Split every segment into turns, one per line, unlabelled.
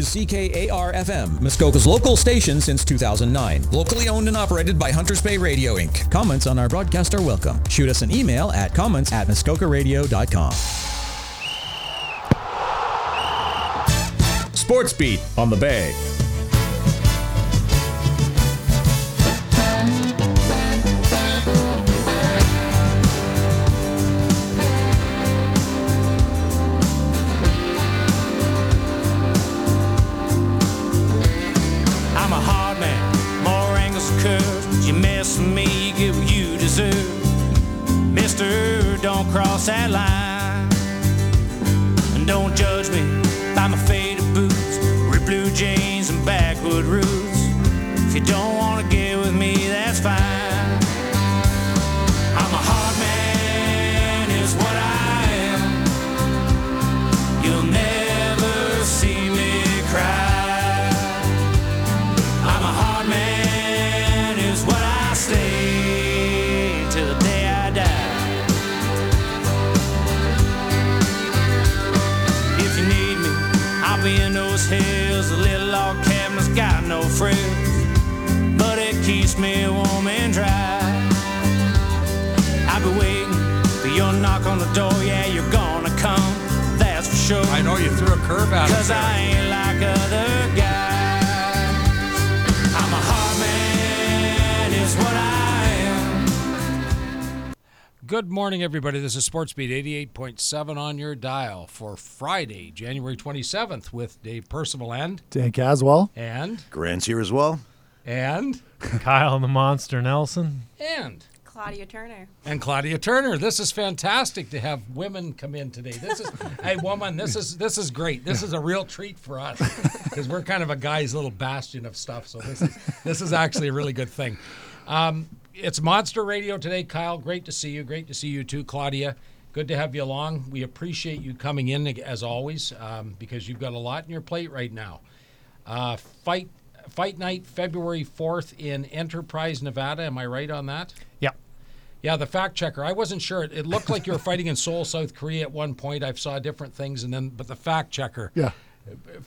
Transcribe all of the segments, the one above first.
is CKAR FM, Muskoka's local station since 2009. Locally owned and operated by Hunters Bay Radio Inc. Comments on our broadcast are welcome. Shoot us an email at comments at muskokaradio.com. Sports Beat on the Bay.
Don't me warm and dry. I'll be waiting for your knock on the door. Yeah, you're gonna come, that's for sure.
I know you threw a curve at us.
Cause I ain't like other guys. I'm a hard man, is what I am.
Good morning, everybody. This is SportsBeat 88.7 on your dial for Friday, January 27th, with Dave Percival and
Dan Caswell.
and
Grant's here as well.
And
Kyle the Monster Nelson.
and
Claudia Turner.
and Claudia Turner. This is fantastic to have women come in today. This is hey woman, this is this is great. This is a real treat for us because we're kind of a guy's little bastion of stuff. So this is this is actually a really good thing. Um, it's Monster Radio today, Kyle. Great to see you. Great to see you too, Claudia. Good to have you along. We appreciate you coming in as always um, because you've got a lot in your plate right now. Uh, fight fight night February fourth in Enterprise, Nevada. Am I right on that?
Yeah.
Yeah, the fact checker. I wasn't sure. It, it looked like you were fighting in Seoul, South Korea at one point. I saw different things, and then but the fact checker
Yeah.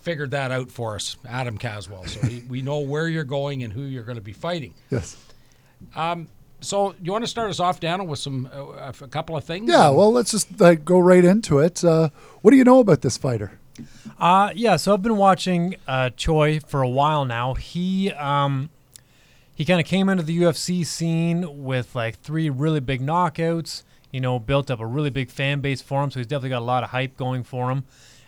figured that out for us, Adam Caswell. So we, we know where you're going and who you're going to be fighting.
Yes.
So you want to start us off, Daniel, with some uh, a couple of things?
Yeah. Well, let's just like go right into it. Uh, what do you know about this fighter?
Uh, yeah, so I've been watching uh, Choi for a while now. He um, he kind of came into the UFC scene with like three really big knockouts. You know, built up a really big fan base for him, so he's definitely got a lot of hype going for him.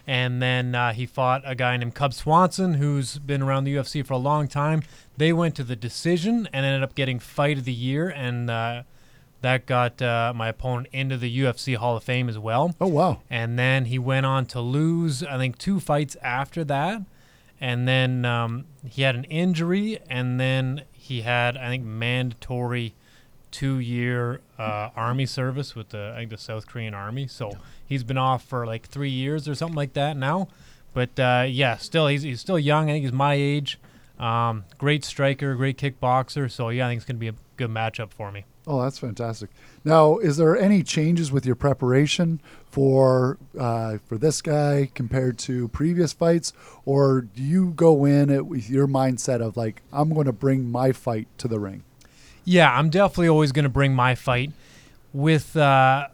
And then uh, he fought a guy named Cub Swanson, who's been around the UFC for a long time. They went to the decision and ended up getting fight of the year, and uh, that got uh, my opponent into the UFC Hall of Fame as well
Oh wow.
and then he went on to lose I think two fights after that, and then um, he had an injury, and then he had I think mandatory two-year uh, army service with the I think the South Korean army. So he's been off for like three years or something like that now. But uh, yeah, still he's he's still young. I think he's my age. Um, great striker, great kickboxer. So yeah, I think it's gonna be a good matchup for me.
Oh, that's fantastic. Now, is there any changes with your preparation for uh, for this guy compared to previous fights, or do you go in it with your mindset of like I'm going to bring my fight to the ring?
Yeah, I'm definitely always going to bring my fight with uh,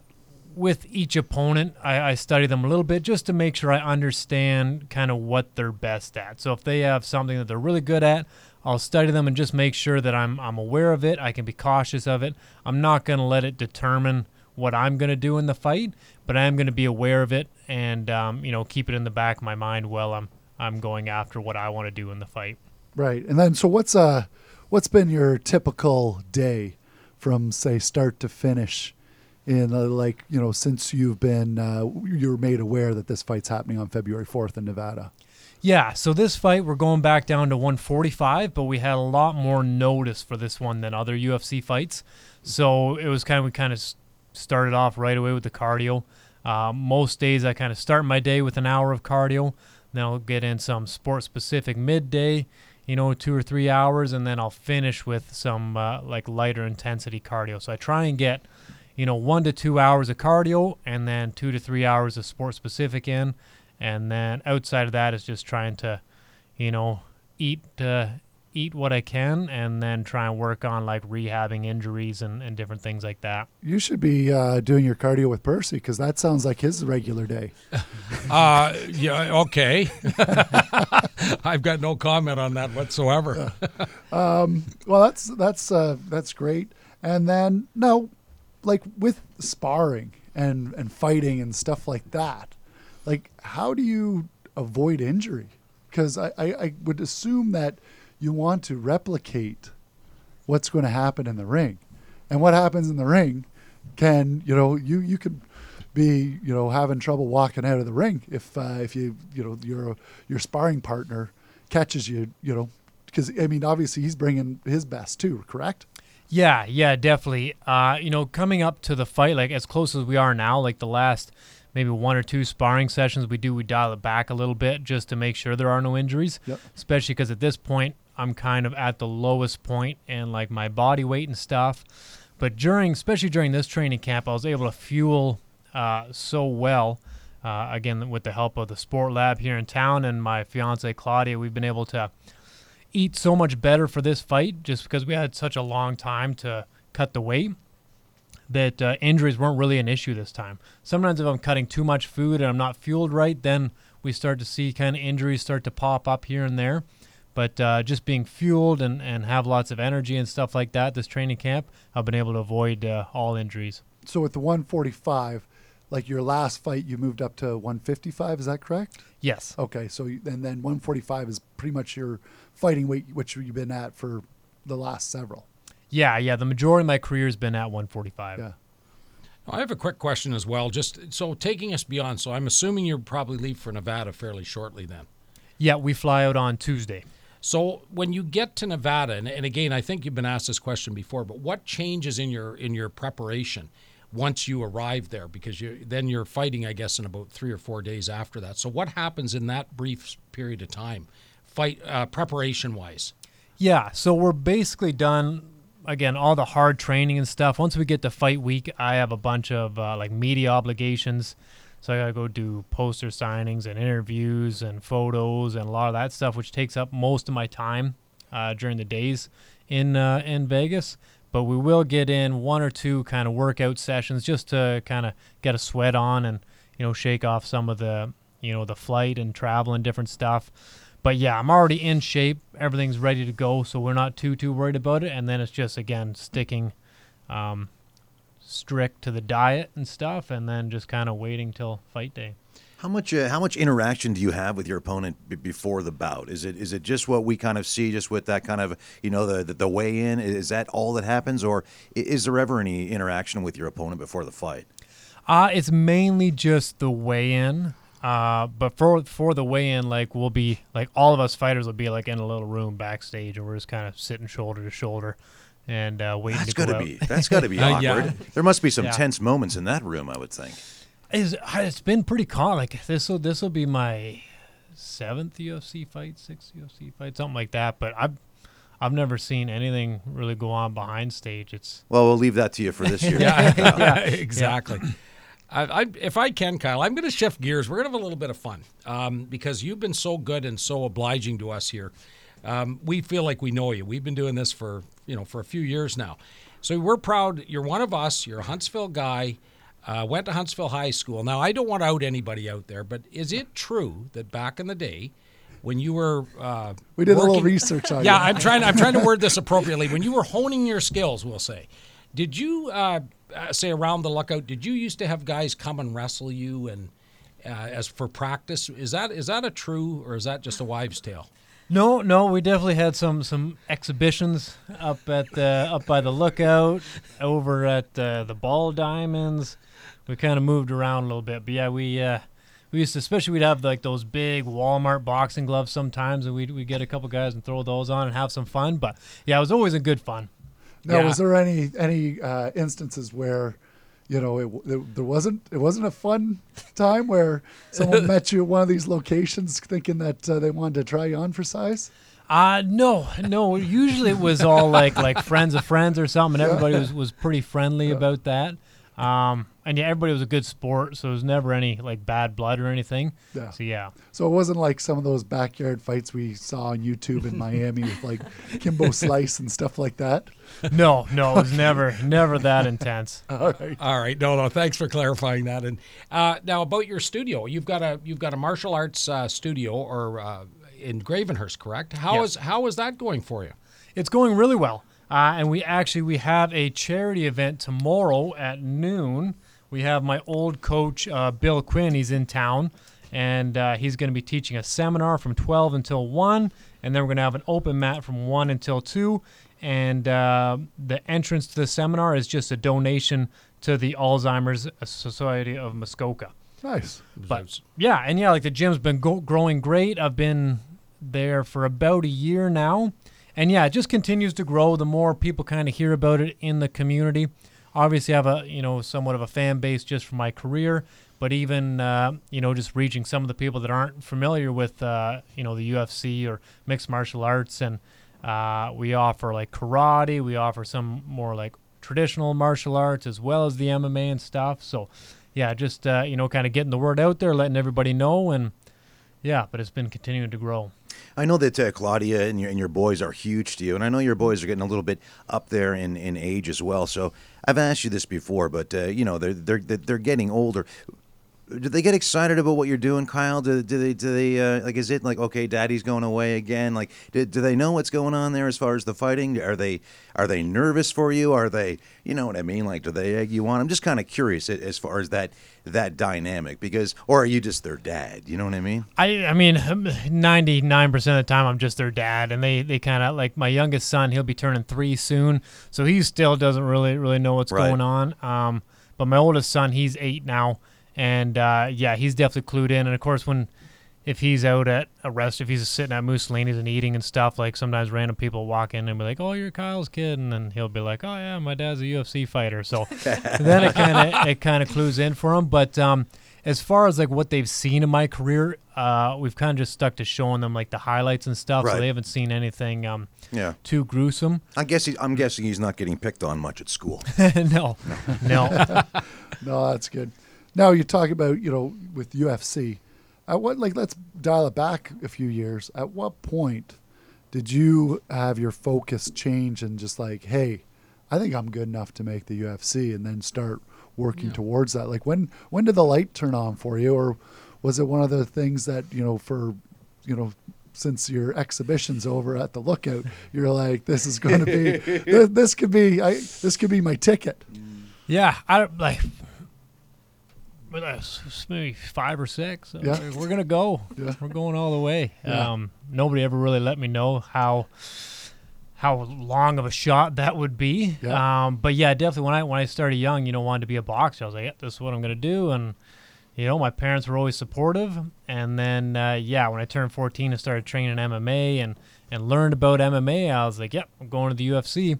with each opponent. I, I study them a little bit just to make sure I understand kind of what they're best at. So if they have something that they're really good at, I'll study them and just make sure that I'm I'm aware of it. I can be cautious of it. I'm not going to let it determine what I'm going to do in the fight, but I am going to be aware of it and um, you know keep it in the back of my mind while I'm I'm going after what I want to do in the fight.
Right. And then, so what's uh, what's been your typical day from say start to finish? In uh, like you know, since you've been uh, you're made aware that this fight's happening on February fourth in Nevada.
Yeah, so this fight we're going back down to 145, but we had a lot more notice for this one than other UFC fights. So it was kind of we kind of started off right away with the cardio. Uh, most days I kind of start my day with an hour of cardio, then I'll get in some sport specific midday, you know, two or three hours, and then I'll finish with some uh, like lighter intensity cardio. So I try and get, you know, one to two hours of cardio, and then two to three hours of sport specific in, and then outside of that is just trying to you know, eat uh, eat what I can, and then try and work on like rehabbing injuries and, and different things like that.
You should be uh, doing your cardio with Percy because that sounds like his regular day.
Uh, yeah, okay. I've got no comment on that whatsoever.
Well, that's that's uh, that's great. And then no, like with sparring and and fighting and stuff like that, like how do you avoid injury? Because I, I, I would assume that you want to replicate what's going to happen in the ring, and what happens in the ring can you know you you could be you know having trouble walking out of the ring if uh, if you you know your your sparring partner catches you you know because I mean obviously he's bringing his best too, correct?
Yeah, yeah, definitely. Uh, you know, coming up to the fight, like as close as we are now, like the last maybe one or two sparring sessions we do, we dial it back a little bit just to make sure there are no injuries.
Yep.
Especially because at this point, I'm kind of at the lowest and like my body weight and stuff. But during, especially during this training camp, I was able to fuel uh, so well. Uh, again, with the help of the sport lab here in town and my fiance Claudia, we've been able to eat so much better for this fight just because we had such a long time to cut the weight that uh, injuries weren't really an issue this time. Sometimes if I'm cutting too much food and I'm not fueled right, then we start to see kind of injuries start to pop up here and there. But uh, just being fueled and, and have lots of energy and stuff like that, this training camp, I've been able to avoid uh, all injuries.
So with the 145, like your last fight, you moved up to 155. Is that correct?
Yes.
Okay, so you, and then 145 is pretty much your fighting weight, which you've been at for the last several.
Yeah, yeah. The majority of my career has been at 145.
Yeah.
I have a quick question as well. Just so taking us beyond, so I'm assuming you'll probably leave for Nevada fairly shortly then.
Yeah, we fly out on Tuesday.
So when you get to Nevada, and, and again, I think you've been asked this question before, but what changes in your in your preparation once you arrive there? Because you then you're fighting, I guess, in about three or four days after that. So what happens in that brief period of time, fight uh, preparation wise?
Yeah, so we're basically done. Again, all the hard training and stuff. Once we get to fight week, I have a bunch of uh, like media obligations. So I gotta go do poster signings and interviews and photos and a lot of that stuff, which takes up most of my time uh, during the days in uh, in Vegas. But we will get in one or two kind of workout sessions just to kind of get a sweat on and you know shake off some of the you know the flight and travel and different stuff. But yeah, I'm already in shape. Everything's ready to go, so we're not too too worried about it. And then it's just again sticking um, strict to the diet and stuff, and then just kind of waiting till fight day.
How much uh, how much interaction do you have with your opponent b- before the bout? Is it is it just what we kind of see, just with that kind of you know the the, the weigh in? Is that all that happens, or is there ever any interaction with your opponent before the fight?
Uh, it's mainly just the weigh-in. Uh, but for for the weigh-in, like we'll be like all of us fighters will be like in a little room backstage, and we're just kind of sitting shoulder to shoulder and uh, waiting
That's
to go
got to
out.
be that's got to be
Uh,
awkward.
yeah.
There must be some
Yeah.
tense moments in that room, I would think.
It's, it's been pretty calm. Like this will this will be my seventh UFC fight, sixth UFC fight, something like that. But I've I've never seen anything really go on behind stage. It's
Well, we'll leave that to you for this year.
yeah, exactly. I, I, if I can, Kyle, I'm going to shift gears. We're going to have a little bit of fun um, because you've been so good and so obliging to us here. Um, we feel like we know you. We've been doing this for you know for a few years now, so we're proud. You're one of us. You're a Huntsville guy. Uh, went to Huntsville High School. Now I don't want to out anybody out there, but is it true that back in the day, when you were uh,
We did a little research on
yeah,
you.
I'm trying. I'm trying to word this appropriately. When you were honing your skills, we'll say, did you uh, uh, say around the lookout? Did you used to have guys come and wrestle you and uh, as for practice? Is that is that a true or is that just a wives' tale?
no, no. We definitely had some some exhibitions up at the up by the lookout, over at uh, the Ball Diamonds. We kind of moved around a little bit, but yeah, we. Uh, we used to, especially we'd have like those big Walmart boxing gloves sometimes, and we'd, we'd get a couple guys and throw those on and have some fun. But yeah, it was always a good fun.
Now,
Yeah.
was there any any uh, instances where, you know, it, it, there wasn't it wasn't a fun time where someone met you at one of these locations thinking that uh, they wanted to try you on for size?
Uh no, no. Usually it was all like like friends of friends or something, and everybody was, was pretty friendly about that. Um, and yeah, everybody was a good sport, so there was never any like bad blood or anything.
Yeah.
So yeah,
So it wasn't like some of those backyard fights we saw on YouTube in Miami with like Kimbo Slice and stuff like that.
no, no, it was never, never that intense.
All right.
All right, no, no. Thanks for clarifying that. And uh, now about your studio, you've got a you've got a martial arts uh, studio or uh, in Gravenhurst, correct? How
Yeah.
is how is that going for you?
It's going really well. Uh, and we actually we have a charity event tomorrow at noon. We have my old coach uh, Bill Quinn. He's in town, and uh, he's going to be teaching a seminar from 12 until 1, and then we're going to have an open mat from 1 until 2. And uh, the entrance to the seminar is just a donation to the Alzheimer's Society of Muskoka.
Nice.
But yeah, and yeah, like the gym's been go- growing great. I've been there for about a year now, and yeah, it just continues to grow. The more people kind of hear about it in the community, obviously, I have a you know somewhat of a fan base just from my career, but even uh, you know just reaching some of the people that aren't familiar with uh, you know the UFC or mixed martial arts, and uh, we offer like karate, we offer some more like traditional martial arts as well as the MMA and stuff. So yeah, just uh, you know, kind of getting the word out there, letting everybody know, and yeah, but it's been continuing to grow.
I know that uh, Claudia and your, and your boys are huge to you, and I know your boys are getting a little bit up there in, in age as well. So I've asked you this before, but uh, you know they're they're they're getting older. Do they get excited about what you're doing, Kyle? Do, do they do they uh, like? Is it like okay, Daddy's going away again? Like, do, do they know what's going on there as far as the fighting? Are they are they nervous for you? Are they you know what I mean? Like, do they egg you on? I'm just kind of curious as far as that that dynamic because, or are you just their dad? You know what I mean?
I I mean, ninety nine percent of the time I'm just their dad, and they they kind of like my youngest son. He'll be turning three soon, so he still doesn't really really know what's
Right.
going on. Um, but my oldest son, he's eight now, and uh, yeah, he's definitely clued in. And of course, when if he's out at a rest, if he's sitting at Moose Delaney's and eating and stuff, like sometimes random people walk in and be like, "Oh, you're Kyle's kid," and then he'll be like, "Oh yeah, my dad's a UFC fighter." So then it kind of it kind of clues in for him. But um, as far as like what they've seen in my career, uh, we've kind of just stuck to showing them like the highlights and stuff.
Right.
So they haven't seen anything um,
Yeah.
too gruesome.
I guess he, I'm guessing he's not getting picked on much at school.
no, no.
No, that's good. Now you talk about you know with UFC. At what like let's dial it back a few years. At what point did you have your focus change and just like, hey, I think I'm good enough to make the UFC, and then start working towards that? Like when when did the light turn on for you, or was it one of the things that you know for you know since your exhibition's over at the lookout, you're like, this is going to be this, this could be I, this could be my ticket.
Yeah, I don't like. But uh, maybe five or six.
Yeah.
we're- we're gonna go.
Yeah.
We're going all the way.
Yeah.
Um, nobody ever really let me know how how long of a shot that would be.
Yeah.
Um, but yeah, definitely when I when I started young, you know, wanted to be a boxer. I was like, yeah, this is what I'm gonna do, and you know, my parents were always supportive. And then uh, yeah, when I turned 14 and started training in MMA and and learned about MMA, I was like, yep, I'm going to the UFC.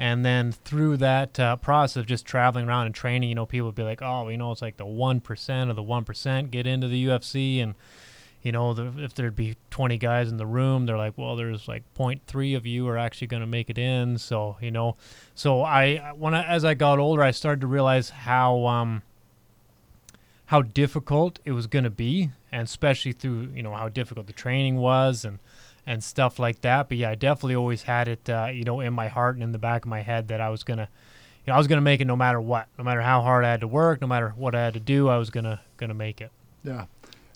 And then through that uh, process of just traveling around and training, you know, people would be like, oh, you know, it's like the 1% of the 1% get into the UFC. And, you know, the, if there'd be 20 guys in the room, they're like, well, there's like 0.3 of you are actually going to make it in. So, you know, so I, when I, as I got older, I started to realize how, um, how difficult it was going to be, and especially through you know how difficult the training was and and stuff like that. But yeah, I definitely always had it uh, you know in my heart and in the back of my head that I was gonna you know I was gonna make it no matter what, no matter how hard I had to work, no matter what I had to do, I was gonna gonna make it.
Yeah,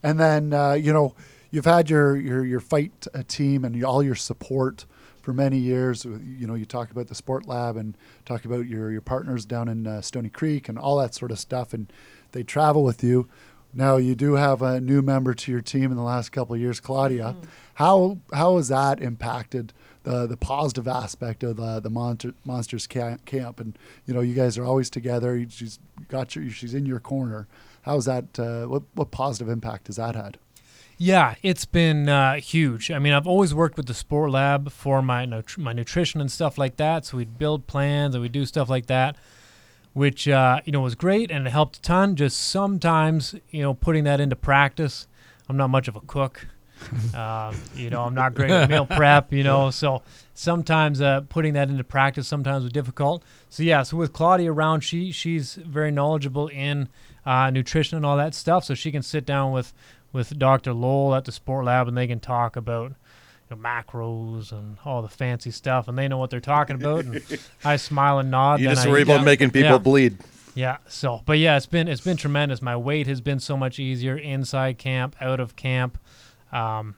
and then uh, you know you've had your your your fight uh, team and all your support for many years. You know you talk about the Sport Lab and talk about your your partners down in uh, Stoney Creek and all that sort of stuff, and they travel with you. Now you do have a new member to your team in the last couple of years, Claudia. How how has that impacted the the positive aspect of the the Monster, monsters ca- camp? And you know you guys are always together. She's got your she's in your corner. How's that? Uh, what what positive impact has that had?
Yeah, it's been uh, huge. I mean, I've always worked with the sport lab for my my nutrition and stuff like that. So we'd build plans and we do stuff like that, which uh, you know was great and it helped a ton. Just sometimes, you know, putting that into practice. I'm not much of a cook, Um, you know, I'm not great at meal prep. You know, so sometimes uh, putting that into practice sometimes was difficult. So yeah, so with Claudia around, she she's very knowledgeable in uh, nutrition and all that stuff. So she can sit down with with Dr. Lowell at the Sport Lab and they can talk about know, macros and all the fancy stuff, and they know what they're talking about. And I smile and nod.
You just worry about
it.
making people
Yeah.
bleed.
Yeah. So, but yeah, it's been it's been tremendous. My weight has been so much easier inside camp, out of camp. Um,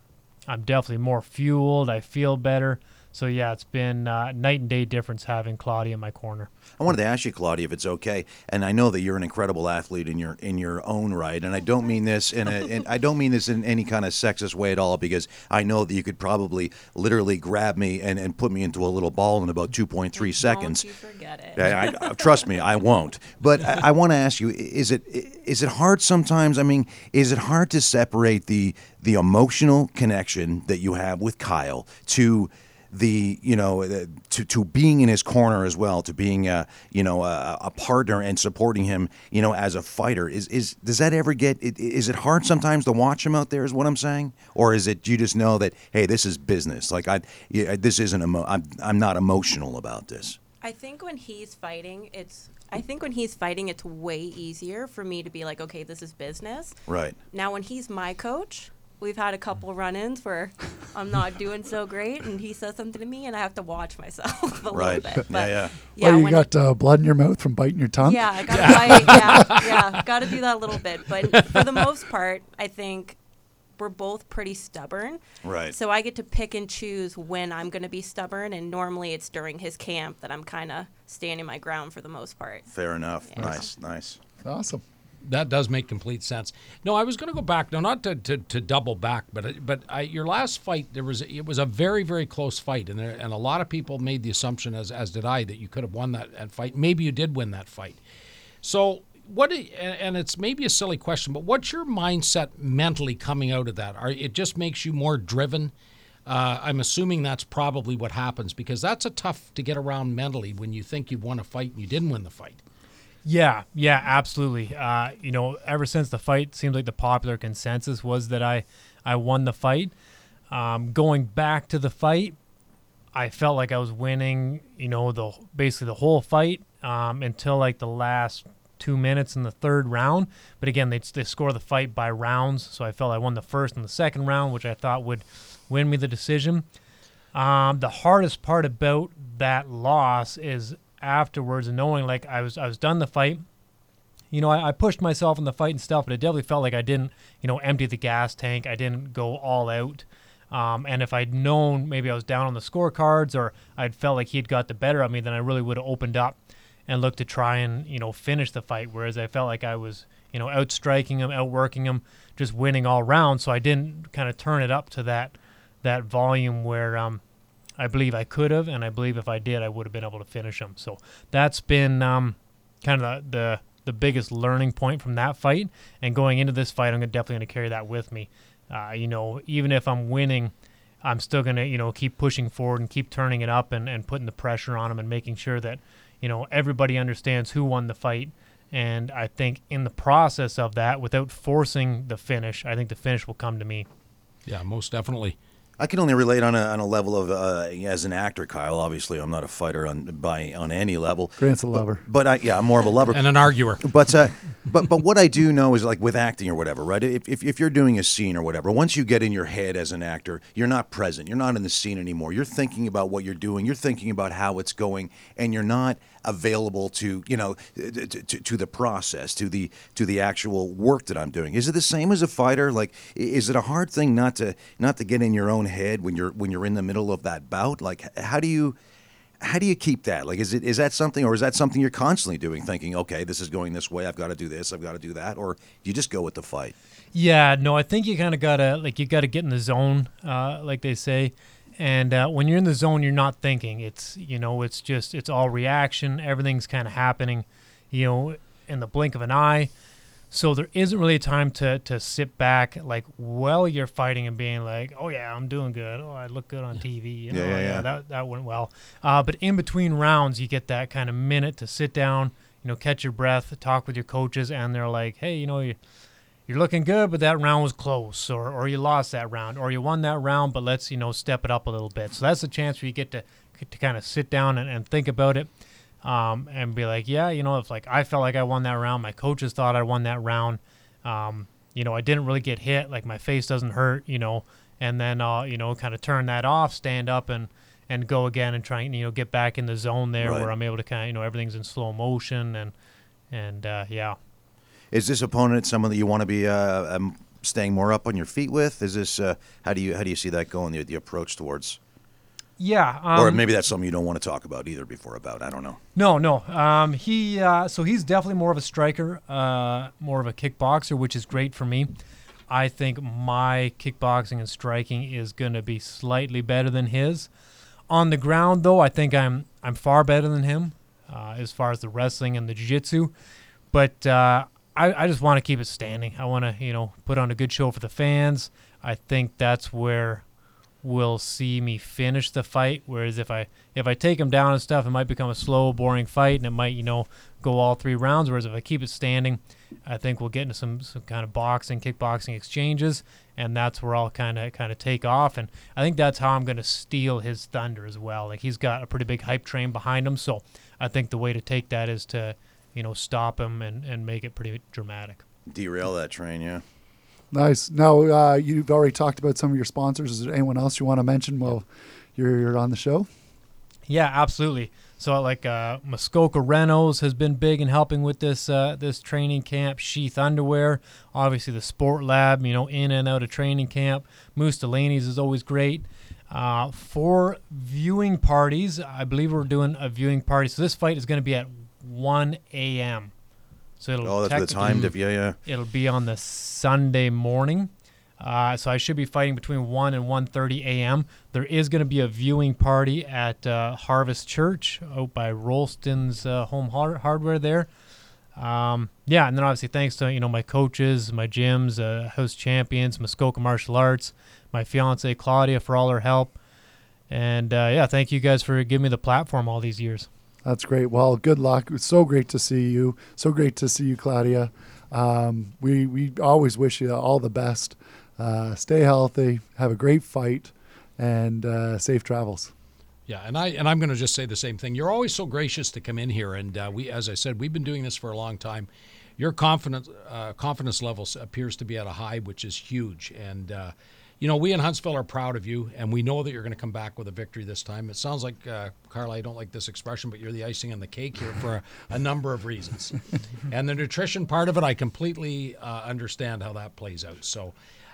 I'm definitely more fueled. I feel better. So yeah, it's been uh, night and day difference having Claudia in my corner.
I wanted to ask you, Claudia, if it's okay. And I know that you're an incredible athlete in your in your own right. And I don't mean this in a in, I don't mean this in any kind of sexist way at all, because I know that you could probably literally grab me and, and put me into a little ball in about 2.3 seconds.
Don't you forget it.
I, I, trust me, I won't. But I, I want to ask you: Is it is it hard sometimes? I mean, is it hard to separate the the emotional connection that you have with Kyle to the you know uh, to to being in his corner as well, to being a you know a, a partner and supporting him you know as a fighter? Is is does that ever get? Is it hard sometimes to watch him out there? Is what I'm saying, or is it you just know that hey, this is business? Like I, this isn't emo- I'm I'm not emotional about this.
I think when he's fighting, it's. I think when he's fighting, it's way easier for me to be like, okay, this is business.
Right.
Now, when he's my coach, we've had a couple run-ins where I'm not doing so great, and he says something to me, and I have to watch myself a
Right.
little bit.
Yeah,
But
yeah.
yeah,
oh, you
when
got uh, blood in your mouth from biting your tongue?
Yeah, I gotta fight. Yeah, yeah, gotta do that a little bit. But for the most part, I think we're both pretty stubborn.
Right.
So I get to pick and choose when I'm gonna be stubborn, and normally it's during his camp that I'm kind of standing my ground for the most part.
Fair enough.
Yeah.
Nice, nice.
Awesome.
That does make complete sense. No, I was going to go back. No, not to, to, to double back, but but I, your last fight there was it was a very very close fight, and there, and a lot of people made the assumption, as as did I, that you could have won that, that fight. Maybe you did win that fight. So what? And it's maybe a silly question, but what's your mindset mentally coming out of that? Are it just makes you more driven? Uh, I'm assuming that's probably what happens because that's a tough to get around mentally when you think you've won a fight and you didn't win the fight.
Yeah, yeah, absolutely. Uh, you know, ever since the fight, seems like the popular consensus was that I, I won the fight. Um, going back to the fight, I felt like I was winning. You know, the basically the whole fight um, until like the last two minutes in the third round. But again, they they score the fight by rounds, so I felt I won the first and the second round, which I thought would win me the decision. Um, the hardest part about that loss is afterwards and knowing like I was I was done the fight. You know, I, I pushed myself in the fight and stuff, but it definitely felt like I didn't, you know, empty the gas tank. I didn't go all out. Um, and if I'd known maybe I was down on the scorecards or I'd felt like he'd got the better of me, then I really would have opened up and looked to try and you know finish the fight. Whereas I felt like I was you know outstriking him, outworking him, just winning all round. So I didn't kind of turn it up to that that volume where um, I believe I could have, and I believe if I did, I would have been able to finish him. So that's been um, kind of the, the the biggest learning point from that fight. And going into this fight, I'm definitely going to carry that with me. Uh, you know, even if I'm winning, I'm still going to you know keep pushing forward and keep turning it up and, and putting the pressure on him and making sure that you know everybody understands who won the fight. And I think in the process of that, without forcing the finish, I think the finish will come to me.
Yeah, most definitely.
I can only relate on a, on a level of uh, as an actor, Kyle. Obviously, I'm not a fighter on by on any level.
Grant's a lover.
But I, yeah, I'm more of a lover.
And an arguer.
But uh, but but what I do know is like with acting or whatever, right? If, if if you're doing a scene or whatever, once you get in your head as an actor, you're not present. You're not in the scene anymore. You're thinking about what you're doing. You're thinking about how it's going, and you're not available to you know to, to, to the process, to the to the actual work that I'm doing. Is it the same as a fighter? Like, is it a hard thing not to not to get in your own head when you're when you're in the middle of that bout? Like, how do you how do you keep that? Like, is it is that something, or is that something you're constantly doing, thinking, okay, this is going this way, I've got to do this, I've got to do that, or you just go with the fight?
Yeah, no, I think you kind of gotta like you gotta get in the zone, uh, like they say. And uh, when you're in the zone, you're not thinking. It's you know, it's just it's all reaction. Everything's kind of happening, you know, in the blink of an eye. So there isn't really a time to to sit back like while you're fighting and being like, oh yeah, I'm doing good. Oh, I look good on TV. You know,
Yeah, yeah, yeah.
that that went well. Uh, but in between rounds, you get that kind of minute to sit down, you know, catch your breath, talk with your coaches, and they're like, hey, you know, you you're looking good, but that round was close, or or you lost that round, or you won that round, but let's you know step it up a little bit. So that's a chance where you get to to kind of sit down and, and think about it, um, and be like, yeah, you know, if like I felt like I won that round, my coaches thought I won that round, um, you know, I didn't really get hit, like my face doesn't hurt, you know, and then uh, you know, kind of turn that off, stand up and and go again and try and you know get back in the zone there
Right.
where I'm able to kind of you know everything's in slow motion and and uh, yeah.
Is this opponent someone that you want to be uh, um, staying more up on your feet with? Is this uh, how do you how do you see that going? The, the approach towards,
Yeah,
or
um,
maybe that's something you don't want to talk about either before about. I don't know.
No, no. Um, he uh, so he's definitely more of a striker, uh, more of a kickboxer, which is great for me. I think my kickboxing and striking is going to be slightly better than his. On the ground, though, I think I'm I'm far better than him uh, as far as the wrestling and the jiu-jitsu. But uh, I, I just want to keep it standing. I want to you know put on a good show for the fans. I think that's where will see me finish the fight. Whereas if I if I take him down and stuff, it might become a slow, boring fight, and it might you know go all three rounds. Whereas if I keep it standing, I think we'll get into some some kind of boxing, kickboxing exchanges, and that's where I'll kind of kind of take off. And I think that's how I'm going to steal his thunder as well. Like he's got a pretty big hype train behind him, so I think the way to take that is to you know stop him and and make it pretty dramatic.
Derail that train, yeah.
Nice. Now, uh, you've already talked about some of your sponsors. Is there anyone else you want to mention while you're, you're on the show?
Yeah, absolutely. So like uh, Muskoka Renos has been big in helping with this uh, this training camp. Sheath Underwear, obviously the Sport Lab, you know, in and out of training camp. Moose Delaney's is always great. Uh, for viewing parties, I believe we're doing a viewing party. So this fight is going to be at 1 a.m. So it'll
Oh, that's the time. Diff- yeah, yeah.
It'll be on the Sunday morning. Uh, so I should be fighting between 1 and 1.30 a.m. There is going to be a viewing party at uh, Harvest Church out by Rolston's uh, Home Har- Hardware there. Um, yeah, and then obviously thanks to you know my coaches, my gyms, uh, house champions, Muskoka Martial Arts, my fiance Claudia for all her help, and uh, yeah, thank you guys for giving me the platform all these years.
That's great. Well, good luck. It's so great to see you. So great to see you, Claudia. Um, we we always wish you all the best. Uh, stay healthy. Have a great fight, and uh, safe travels.
Yeah, and I and I'm going to just say the same thing. You're always so gracious to come in here, and uh, we, as I said, we've been doing this for a long time. Your confidence uh, confidence levels appears to be at a high, which is huge. And uh, you know, we in Huntsville are proud of you, and we know that you're going to come back with a victory this time. It sounds like, uh, Carla, I don't like this expression, but you're the icing on the cake here for a, a number of reasons. and the nutrition part of it, I completely uh, understand how that plays out. So.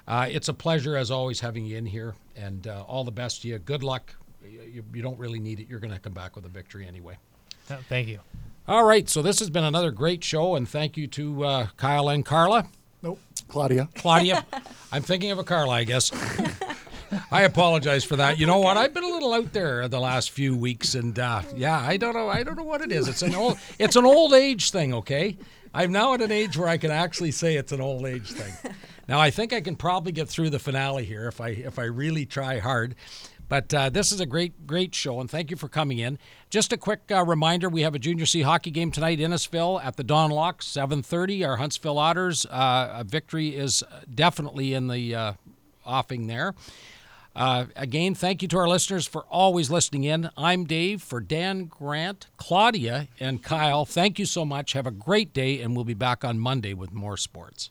Uh, it's a pleasure, as always, having you in here, and uh, all the best to you. Good luck. You, you don't really need it. You're going to come back with a victory anyway.
Thank you.
All right, so this has been another great show, and thank you to uh, Kyle and Carla.
Claudia.
Claudia, I'm thinking of a Carla, I guess. I apologize for that. You know what? I've been a little out there the last few weeks, and uh, yeah, I don't know. I don't know what it is. It's an old. It's an old age thing. Okay, I'm now at an age where I can actually say it's an old age thing. Now I think I can probably get through the finale here if I if I really try hard. But uh, this is a great, great show, and thank you for coming in. Just a quick uh, reminder: we have a Junior C hockey game tonight, in Innisfil at the Don Lock, 7:30. Our Huntsville Otters uh, victory is definitely in the uh, offing there. Uh, again, thank you to our listeners for always listening in. I'm Dave for Dan Grant, Claudia, and Kyle. Thank you so much. Have a great day, and we'll be back on Monday with more sports.